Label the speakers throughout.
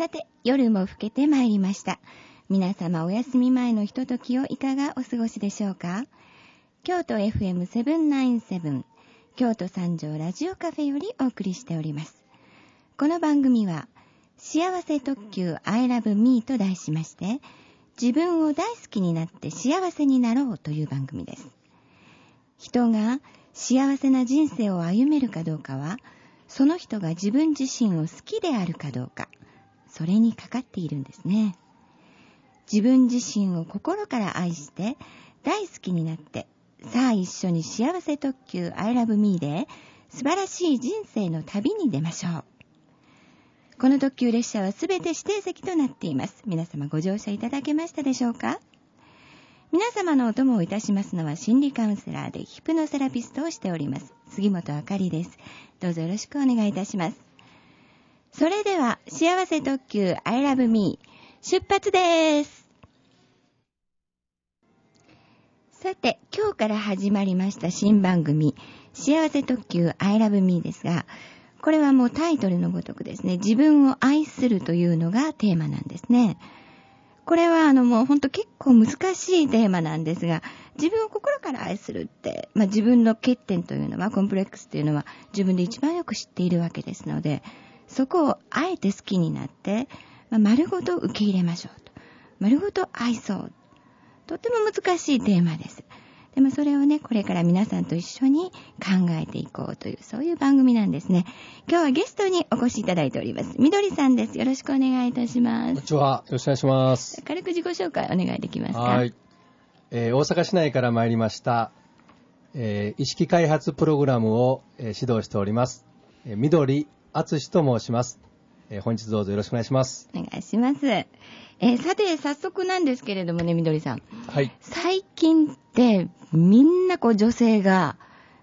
Speaker 1: さて、夜も更けてまいりました。皆様お休み前のひとときをいかがお過ごしでしょうか？京都 FM797 京都三条ラジオカフェよりお送りしております。この番組は幸せ特急 I love me と題しまして自分を大好きになって幸せになろうという番組です。人が幸せな人生を歩めるかどうかはその人が自分自身を好きであるかどうかそれにかかっているんですね。自分自身を心から愛して大好きになってさあ一緒に幸せ特急 I love me で素晴らしい人生の旅に出ましょう。この特急列車はすべて指定席となっています。皆様ご乗車いただけましたでしょうか？皆様のお供をいたしますのは心理カウンセラーでヒプノセラピストをしております。杉本あかりです。どうぞよろしくお願いいたします。それでは、幸せ特急 I love me 出発です。さて、今日から始まりました新番組、幸せ特急 I love me ですが、これはもうタイトルのごとくですね、自分を愛するというのがテーマなんですね。これはあのもうほんと結構難しいテーマなんですが、自分を心から愛するって、まあ自分の欠点というのは、コンプレックスというのは自分で一番よく知っているわけですので、そこをあえて好きになって、まあ、丸ごと受け入れましょうと。丸ごと愛そう。とても難しいテーマです。でもそれをね、これから皆さんと一緒に考えていこうという、そういう番組なんですね。今日はゲストにお越しいただいております。みどりさんです。よろしくお願いいたしま
Speaker 2: こんに
Speaker 1: す。
Speaker 2: ちは。よろしくお願いします。
Speaker 1: 軽く自己紹介お願いできますか？
Speaker 2: はい。えー大阪市内から参りました、えー意識開発プログラムを、えー指導しております。えー緑敦と申します、えー本日どうぞよろしくお願いします。
Speaker 1: お願いします。えーさて、早速なんですけれどもね、みどりさん。
Speaker 2: はい。
Speaker 1: 最近って、みんなこう女性が、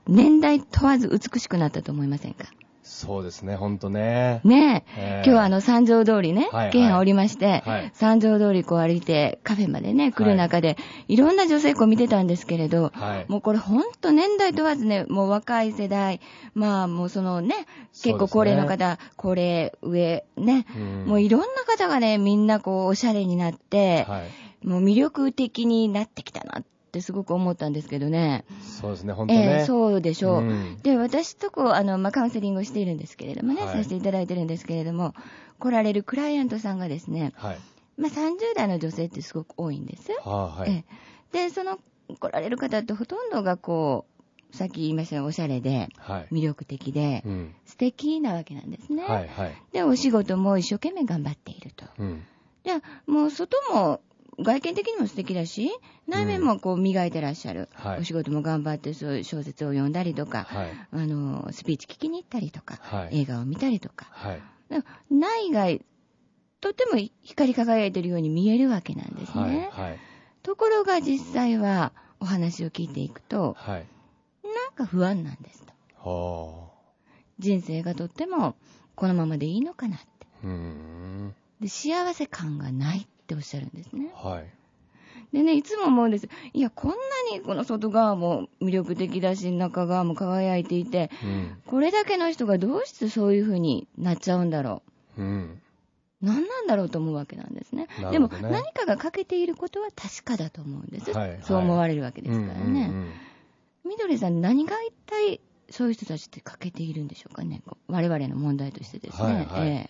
Speaker 1: 年代問わず美しくなったと思いませんか？
Speaker 2: そうですね、ほんとね。
Speaker 1: ねえ。
Speaker 2: えー
Speaker 1: 今日はあの三条通りね、
Speaker 2: はいはい
Speaker 1: 県おりまして、
Speaker 2: はい
Speaker 1: 三条通りこう歩いてカフェまでね、来る中で、い、ろんな女性こう見てたんですけれど、
Speaker 2: はい。
Speaker 1: もうこれほんと年代問わずね、もう若い世代、まあもうそのね、結構高齢の方、高齢上、ね、
Speaker 2: うん
Speaker 1: もういろんな方がね、みんなこうおしゃれになって、
Speaker 2: はい。
Speaker 1: もう魅力的になってきたなってすごく思ったんですけどね。
Speaker 2: そうですね、ほんとね。
Speaker 1: ええそうでしょう。
Speaker 2: うん
Speaker 1: で、私とこう、あの、まあ、カウンセリングをしているんですけれどもね、
Speaker 2: はい
Speaker 1: させていただいてるんですけれども、来られるクライアントさんがですね、
Speaker 2: はい。
Speaker 1: まあ、30代の女性ってすごく多いんです。
Speaker 2: はあ、はい。
Speaker 1: ええで、その、来られる方ってほとんどがこう、さっき言いましたおしゃれで、
Speaker 2: はい。
Speaker 1: 魅力的で、
Speaker 2: うん。
Speaker 1: 素敵なわけなんですね。
Speaker 2: はい、はい。
Speaker 1: で、お仕事も一生懸命頑張っていると。
Speaker 2: うん。
Speaker 1: で、もう外も、外見的にも素敵だし、内面もこう磨いてらっしゃる。
Speaker 2: はい
Speaker 1: お仕事も頑張って、そういう小説を読んだりとか、
Speaker 2: はい。
Speaker 1: あの、スピーチ聞きに行ったりとか、
Speaker 2: はい。
Speaker 1: 映画を見たりとか、内外、とても光り輝いてるように見えるわけなんですね。ところが実際は、お話を聞いていくと、
Speaker 2: はい。
Speaker 1: なんか不安なんですと。
Speaker 2: は
Speaker 1: 人生がとっても、このままでいいのかなって。で、幸せ感がないっておっしゃるんですね。
Speaker 2: はい。
Speaker 1: でね、いつも思うんです。いや、こんなにこの外側も魅力的だし、中側も輝いていて、
Speaker 2: うん。
Speaker 1: これだけの人がどうしてそういう風になっちゃうんだろう。
Speaker 2: うん。
Speaker 1: 何なんだろうと思うわけなんですね。
Speaker 2: な
Speaker 1: でも何かが欠けていることは確かだと思うんです。
Speaker 2: はいはい
Speaker 1: そう思われるわけですからね。みどりさん、何が一体そういう人たちって欠けているんでしょうかね。我々の問題としてですね。
Speaker 2: はいはい
Speaker 1: え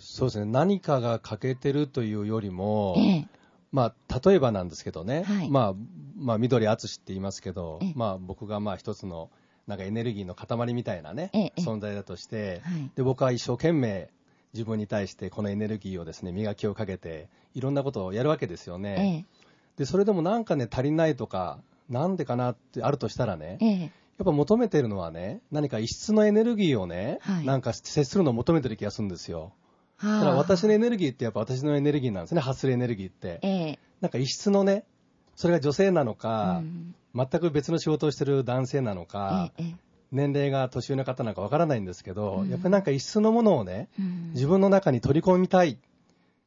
Speaker 2: そうですね、何かが欠けてるというよりも
Speaker 1: え、え。え
Speaker 2: まあ、例えばなんですけどね、
Speaker 1: はい。
Speaker 2: まあ、まあ、緑淳って言いますけど
Speaker 1: ええ、
Speaker 2: まあ、僕がまあ一つのなんかエネルギーの塊みたいなね、存在だとして、
Speaker 1: はい。
Speaker 2: で、僕は一生懸命自分に対してこのエネルギーをですね、磨きをかけて、いろんなことをやるわけですよ
Speaker 1: え
Speaker 2: ね。
Speaker 1: え。
Speaker 2: で、それでもなんかね、足りないとか、なんでかなってあるとしたらね、
Speaker 1: ええ。
Speaker 2: やっぱ求めてるのはね、何か異質のエネルギーをね、
Speaker 1: はい。
Speaker 2: なんか接するのを求めてる気がするんですよ。
Speaker 1: は
Speaker 2: だから私のエネルギーってやっぱ私のエネルギーなんですね、発するエネルギーって。
Speaker 1: ええ。
Speaker 2: なんか異質のね、それが女性なの
Speaker 1: う
Speaker 2: か、
Speaker 1: ん。
Speaker 2: 全く別の仕事をしてる男性なのか、
Speaker 1: えええ
Speaker 2: 年齢が年上の方なんかわからないんですけど、
Speaker 1: うん。
Speaker 2: やっぱりなんか異質のものをね、
Speaker 1: えうん。
Speaker 2: 自分の中に取り込みたい、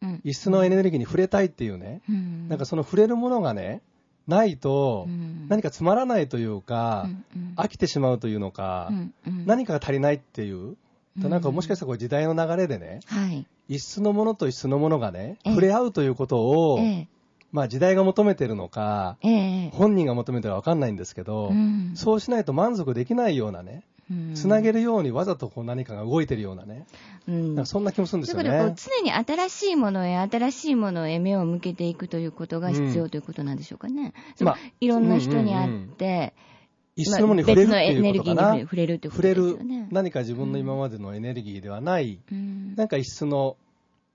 Speaker 1: うん。
Speaker 2: 異質のエネルギーに触れたいっていうね、
Speaker 1: うん。
Speaker 2: なんかその触れるものがね、ないと
Speaker 1: うん。
Speaker 2: 何かつまらないというか、飽きてしまうというのか、何かが足りないっていう、だなんかもしかしたらこう時代の流れでね、
Speaker 1: はい。
Speaker 2: 一室のものと一室のものがね、
Speaker 1: ええ。
Speaker 2: 触れ合うということを、
Speaker 1: ええ。
Speaker 2: まあ時代が求めてるのか、
Speaker 1: ええ。
Speaker 2: 本人が求めてるかわかんないんですけど、
Speaker 1: うん。
Speaker 2: そうしないと満足できないようなね、
Speaker 1: うん。
Speaker 2: つなげるようにわざとこう何かが動いてるようなね、
Speaker 1: うん。
Speaker 2: なんかそんな気もするんですよ
Speaker 1: というこ。常に新しいものへ新しいものへ目を向けていくということが必要ということなんでしょうかね。その
Speaker 2: まあ
Speaker 1: いろんな人に会って、
Speaker 2: 一室のものに触れるっていうことかな。
Speaker 1: ルギーに触れるということです
Speaker 2: 触れる
Speaker 1: よね。
Speaker 2: 何か自分の今までのエネルギーではない、
Speaker 1: うん。
Speaker 2: なんか一室の、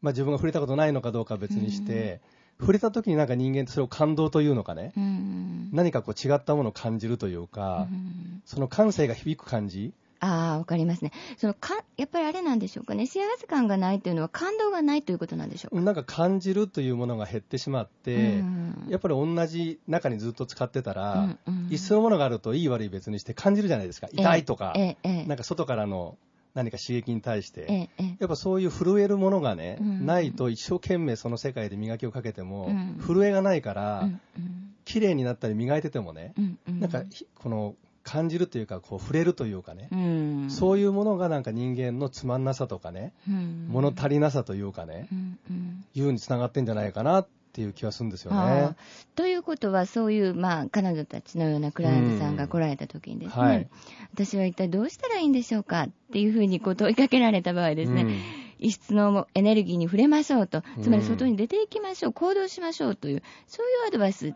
Speaker 2: まあ、自分が触れたことないのかどうかは別にして、触れた時になんか人間ってそれを感動というのかね、
Speaker 1: うん。
Speaker 2: 何かこう違ったものを感じるというか、
Speaker 1: うん。
Speaker 2: その感性が響く感じ、
Speaker 1: ああ、わかりますね。そのか、やっぱりあれなんでしょうかね。幸せ感がないというのは感動がないということなんでしょうか。
Speaker 2: なんか感じるというものが減ってしまって、
Speaker 1: うん。
Speaker 2: やっぱり同じ中にずっと使ってたら、
Speaker 1: うんうん。
Speaker 2: のものがあるといい悪い別にして感じるじゃないですか。痛いとか、
Speaker 1: ええええ。
Speaker 2: なんか外からの何か刺激に対して、やっぱそういう震えるものがね、
Speaker 1: うん。
Speaker 2: ないと一生懸命その世界で磨きをかけても、
Speaker 1: うん。
Speaker 2: 震えがないから、
Speaker 1: うんうん。
Speaker 2: 綺麗になったり磨いててもね、
Speaker 1: うんうん。
Speaker 2: なんかひこの感じるというかこう触れるというかね、
Speaker 1: うん。
Speaker 2: そういうものがなんか人間のつまんなさとかね、
Speaker 1: うん。
Speaker 2: 物足りなさというかね、
Speaker 1: うんうん。
Speaker 2: いうにつながってんじゃないかなっていう気はするんですよ
Speaker 1: あ
Speaker 2: ね。
Speaker 1: あ。ということは、そういう、まあ、彼女たちのようなクライアントさんが来られた時にですね、
Speaker 2: はい。
Speaker 1: 私は一体どうしたらいいんでしょうかっていうふうにこう問いかけられた場合ですね、
Speaker 2: うん。
Speaker 1: 異質のエネルギーに触れましょうと、つまり
Speaker 2: うん
Speaker 1: 外に出ていきましょう、行動しましょうという、そういうアドバイス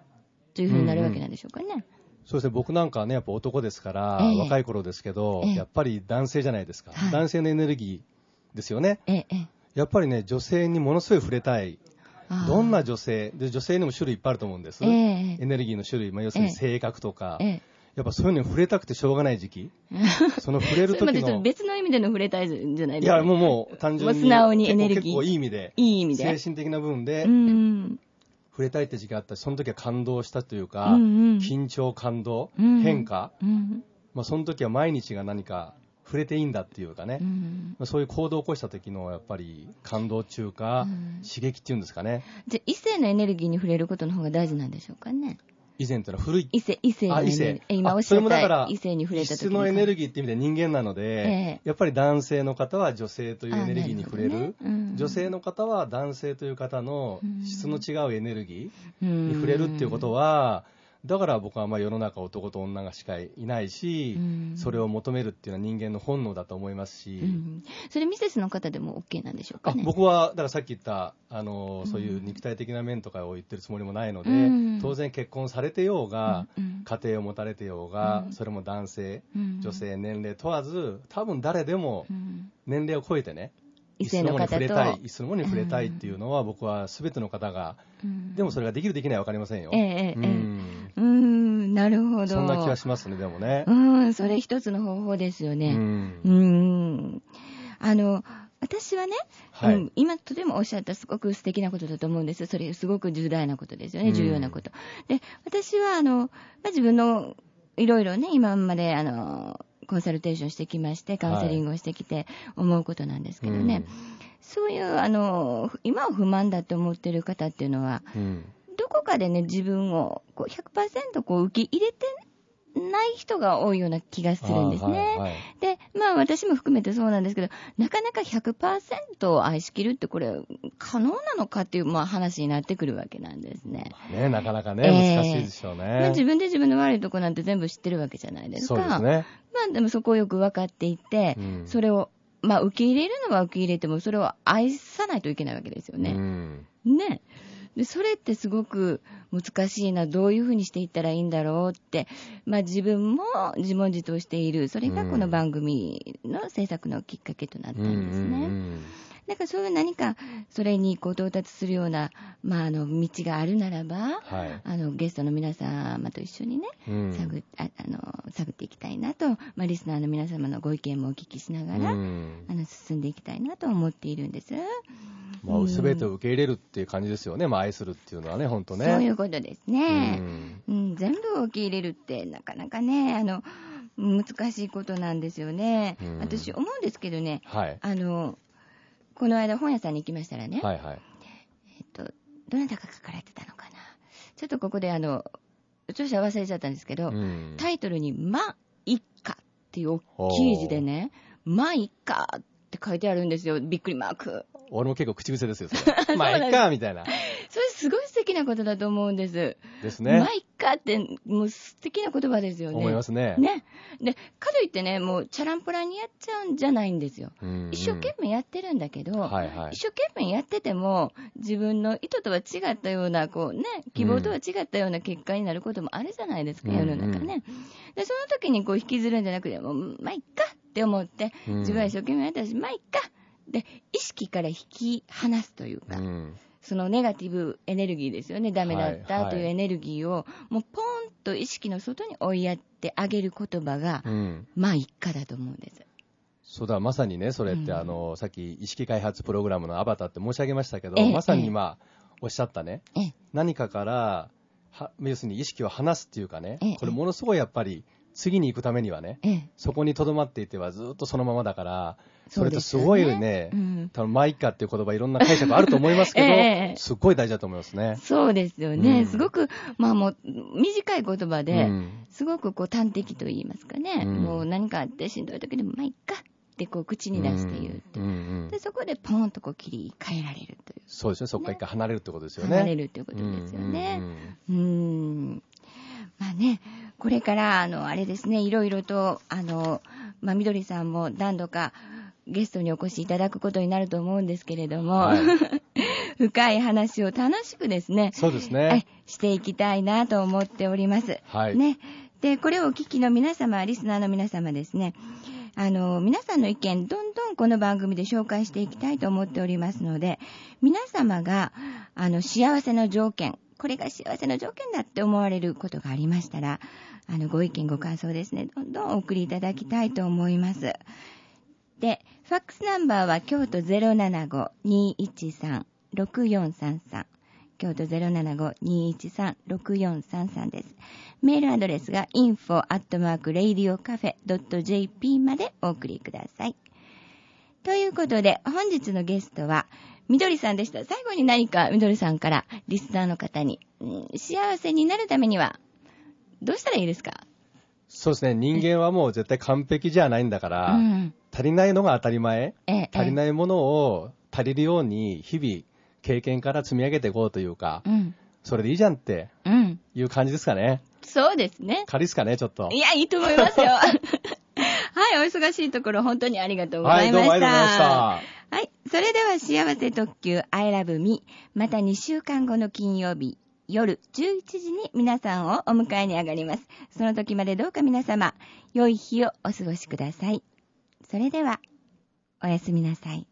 Speaker 1: というふうになるわけなんでしょうかね。
Speaker 2: そうですね、僕なんかはね、やっぱ男ですから、
Speaker 1: ええ
Speaker 2: 若い頃ですけど、
Speaker 1: ええ
Speaker 2: やっぱり男性じゃないですか、
Speaker 1: はい
Speaker 2: 男性のエネルギーですよね。
Speaker 1: ええ、ええ。
Speaker 2: やっぱりね、女性にものすごい触れたい。どんな女性、で女性にも種類いっぱいあると思うんです。
Speaker 1: ええ
Speaker 2: エネルギーの種類、まあ、要するに性格とか、
Speaker 1: ええ。
Speaker 2: やっぱそういうのに触れたくてしょうがない時期、その触れる時の、
Speaker 1: 別の意味での触れたいんじゃないですか。
Speaker 2: いや、もうもう単純に、
Speaker 1: 素直にエネルギー
Speaker 2: 結構結構いい意味で、
Speaker 1: いい意味で。
Speaker 2: 精神的な部分で
Speaker 1: うん。
Speaker 2: 触れたいって時期があった。し、その時は感動したというか、
Speaker 1: うんうん。
Speaker 2: 緊張、感動、
Speaker 1: うん。
Speaker 2: 変化、
Speaker 1: うん。
Speaker 2: まあ、その時は毎日が何か触れていいんだっていうかね、
Speaker 1: うん。
Speaker 2: まあそういう行動を起こした時のやっぱり感動中か、
Speaker 1: うん。
Speaker 2: 刺激っていうんですかね、
Speaker 1: じゃあ異性のエネルギーに触れることの方が大事なんでしょうかね。
Speaker 2: 以前というのは古い。
Speaker 1: 異性、異性の
Speaker 2: あ異性。
Speaker 1: え今
Speaker 2: あ
Speaker 1: おっしゃった
Speaker 2: それもだから
Speaker 1: 異性に触れた時
Speaker 2: 質のエネル
Speaker 1: ギ
Speaker 2: ギーって意味で人間なので、
Speaker 1: ええ。
Speaker 2: やっぱり男性の方は女性というエネルギーに触れる。
Speaker 1: ね。うん。
Speaker 2: 女性の方は男性という方の
Speaker 1: うん
Speaker 2: 質の違うエネルギ
Speaker 1: ー
Speaker 2: ーに触れるっていうことは、だから僕はまあ世の中男と女がしかいないし、
Speaker 1: うん。
Speaker 2: それを求めるっていうのは人間の本能だと思いますし、
Speaker 1: うん。それミセスの方でも OK なんでしょうか
Speaker 2: あ
Speaker 1: ね。
Speaker 2: 僕はだからさっき言ったあのそういう肉体的な面とかを言ってるつもりもないので、
Speaker 1: うん。
Speaker 2: 当然結婚されてようが、家庭を持たれてようが、
Speaker 1: うん。
Speaker 2: それも男性、
Speaker 1: うん。
Speaker 2: 女性年齢問わず多分誰でも
Speaker 1: うん。
Speaker 2: 年齢を超えてね、
Speaker 1: 異性の方と。
Speaker 2: いつのものに触れたいっていうのは、僕は全ての方が
Speaker 1: うん。
Speaker 2: でもそれができるできないは分かりませんよ、
Speaker 1: ええええええ。
Speaker 2: うん。
Speaker 1: うん、なるほど。
Speaker 2: そんな気がしますねでもね、
Speaker 1: うん、それ一つの方法ですよ
Speaker 2: う
Speaker 1: ね。
Speaker 2: ん。
Speaker 1: うん。あの、私はね、
Speaker 2: はい。
Speaker 1: うん今とてもおっしゃったすごく素敵なことだと思うんです。それすごく重大なことですよね、
Speaker 2: うん。
Speaker 1: 重要なこと。で、私はあの、まあ、自分のいろいろね、今まであの、コンサルテーションしてきまして、カウンセリングをしてきて思うことなんですけどね、そういう、あの、今は不満だと思ってる方っていうのは、
Speaker 2: うん。
Speaker 1: どこかでね、自分をこう100%こう受け入れてない人が多いような気がするんですね。
Speaker 2: はいはい
Speaker 1: で、まあ私も含めてそうなんですけど、なかなか100%を愛しきるってこれ可能なのかっていう、まあ、話になってくるわけなんですね。
Speaker 2: ね、なかなかね、
Speaker 1: ええ
Speaker 2: 難しいでしょうね。
Speaker 1: まあ、自分で自分の悪いとこなんて全部知ってるわけじゃないですか。
Speaker 2: そうですね。
Speaker 1: まあでもそこをよく分かっていて、
Speaker 2: うん
Speaker 1: それを、まあ受け入れるのは受け入れても、それを愛さないといけないわけですよ
Speaker 2: う
Speaker 1: ね。
Speaker 2: ん
Speaker 1: ね。で、それってすごく難しいな、どういうふうにしていったらいいんだろうって、まあ自分も自問自答している、それがこの番組の制作のきっかけとなったんですね。
Speaker 2: うん
Speaker 1: からそういう何か、それにこう到達するような、まああの、道があるならば、
Speaker 2: はい。
Speaker 1: あの、ゲストの皆様と一緒にね、
Speaker 2: うん。
Speaker 1: 探っああの探っていきたいなと、まあ、リスナーの皆様のご意見もお聞きしながら、
Speaker 2: うん。
Speaker 1: あの進んでいきたいなと思っているんです。
Speaker 2: まあ、全てを受け入れるっていう感じですよね、まあ、愛するっていうのはね、本当ね。
Speaker 1: そういうことですね。
Speaker 2: うん
Speaker 1: うん、全部を受け入れるって、なかなかね、あの、難しいことなんですよね。
Speaker 2: うん
Speaker 1: 私思うんですけどね、
Speaker 2: はい。
Speaker 1: あの、この間本屋さんに行きましたらね、
Speaker 2: はいはい。
Speaker 1: えっと、どなたが書かれてたのかな。ちょっとここであの、著者忘れちゃったんですけど、
Speaker 2: うん
Speaker 1: タイトルに、ま、一家っていう大きい字でね、ま、一家っ書いてあるんですよ。びっくりマーク。
Speaker 2: 俺も結構口癖ですよ、それ。まあ、いっか、みたいな。
Speaker 1: それすごい素敵なことだと思うんです。
Speaker 2: ですね
Speaker 1: まあ、。いっかって、もう素敵な言葉ですよね。
Speaker 2: 思いますね。
Speaker 1: ね。で、かといってね、もうチャランポランにやっちゃうんじゃないんですよ。
Speaker 2: うんうん
Speaker 1: 一生懸命やってるんだけど、
Speaker 2: はいはい。
Speaker 1: 一生懸命やってても、自分の意図とは違ったような、こうね、希望とは違ったような結果になることもあるじゃないですか、
Speaker 2: うん
Speaker 1: 世の中ね。で、その時にこう引きずるんじゃなくて、もう、まあ、いっかって思って、
Speaker 2: うん
Speaker 1: 自分は一生懸命やったし、まあ、いっかで、意識から引き離すというか、
Speaker 2: うん。
Speaker 1: そのネガティブエネルギーですよね、ダメだったというエネルギーを、もうポンと意識の外に追いやってあげる言葉が、
Speaker 2: うん。
Speaker 1: まあ、いっかだと思うんです。
Speaker 2: そうだ、まさにね、それって、
Speaker 1: うん。
Speaker 2: あの、さっき意識開発プログラムのアバターって申し上げましたけど
Speaker 1: ええ、
Speaker 2: まさに今、おっしゃったね、
Speaker 1: ええ、
Speaker 2: 何かから、は要するに意識を離すっていうかね
Speaker 1: ええ、
Speaker 2: これものすごいやっぱり、次に行くためにはね、
Speaker 1: ええ、
Speaker 2: そこに留まっていてはずっとそのままだから、それって
Speaker 1: です
Speaker 2: ごいね、
Speaker 1: うん。
Speaker 2: 多分マイカっていう言葉いろんな解釈あると思いますけど、
Speaker 1: ええ
Speaker 2: すっごい大事だと思いますね。
Speaker 1: そうですよね、
Speaker 2: うん。
Speaker 1: すごく、まあもう、短い言葉で、
Speaker 2: うん。
Speaker 1: すごくこう端的と言いますかね、
Speaker 2: うん。
Speaker 1: もう何かあってしんどい時でも、まあ、いってこう口に出して言うって、
Speaker 2: うん。うん。うん。
Speaker 1: でそこでポンとこう切り替えられるという、
Speaker 2: そうですね、そこから一回離れるってことですよね。
Speaker 1: 離れるということですよね。
Speaker 2: うん。
Speaker 1: まあね、これから、あの、あれですね、いろいろと、あの、まあ、みどりさんも何度かゲストにお越しいただくことになると思うんですけれども、
Speaker 2: はい
Speaker 1: 深い話を楽しくですね、
Speaker 2: そうです
Speaker 1: はい
Speaker 2: ね。
Speaker 1: していきたいなと思っております。
Speaker 2: はい。
Speaker 1: ね。で、これをお聞きの皆様、リスナーの皆様ですね、あの、皆さんの意見、どんどんこの番組で紹介していきたいと思っておりますので、皆様が、あの、幸せの条件、これが幸せの条件だって思われることがありましたら、あの、ご意見、ご感想ですね、どんどんお送りいただきたいと思います。で、ファックスナンバーは京都075-213-6433。京都075-213-6433です。メールアドレスが info.radiocafe.jp までお送りください。ということで、本日のゲストは、みどりさんでした。最後に何かみどりさんからリスナーの方に、うん幸せになるためには、どうしたらいいですか？
Speaker 2: そうですね、人間はもう絶対完璧じゃないんだから、
Speaker 1: うん。
Speaker 2: 足りないのが当たり前、
Speaker 1: ええ
Speaker 2: 足りないものを足りるように日々経験から積み上げていこうというか、
Speaker 1: うん。
Speaker 2: それでいいじゃんって
Speaker 1: うん。
Speaker 2: いう感じですかね。
Speaker 1: そうですね。
Speaker 2: 仮ですかね、ちょっと。
Speaker 1: いや、いいと思いますよ。はい、お忙しいところ本当にありがとうござ
Speaker 2: はいい、
Speaker 1: ました。
Speaker 2: どうもありがとうございました。
Speaker 1: それでは幸せ特急 I love me また2週間後の金曜日夜11時に皆さんをお迎えに上がります。その時までどうか皆様良い日をお過ごしください。それではおやすみなさい。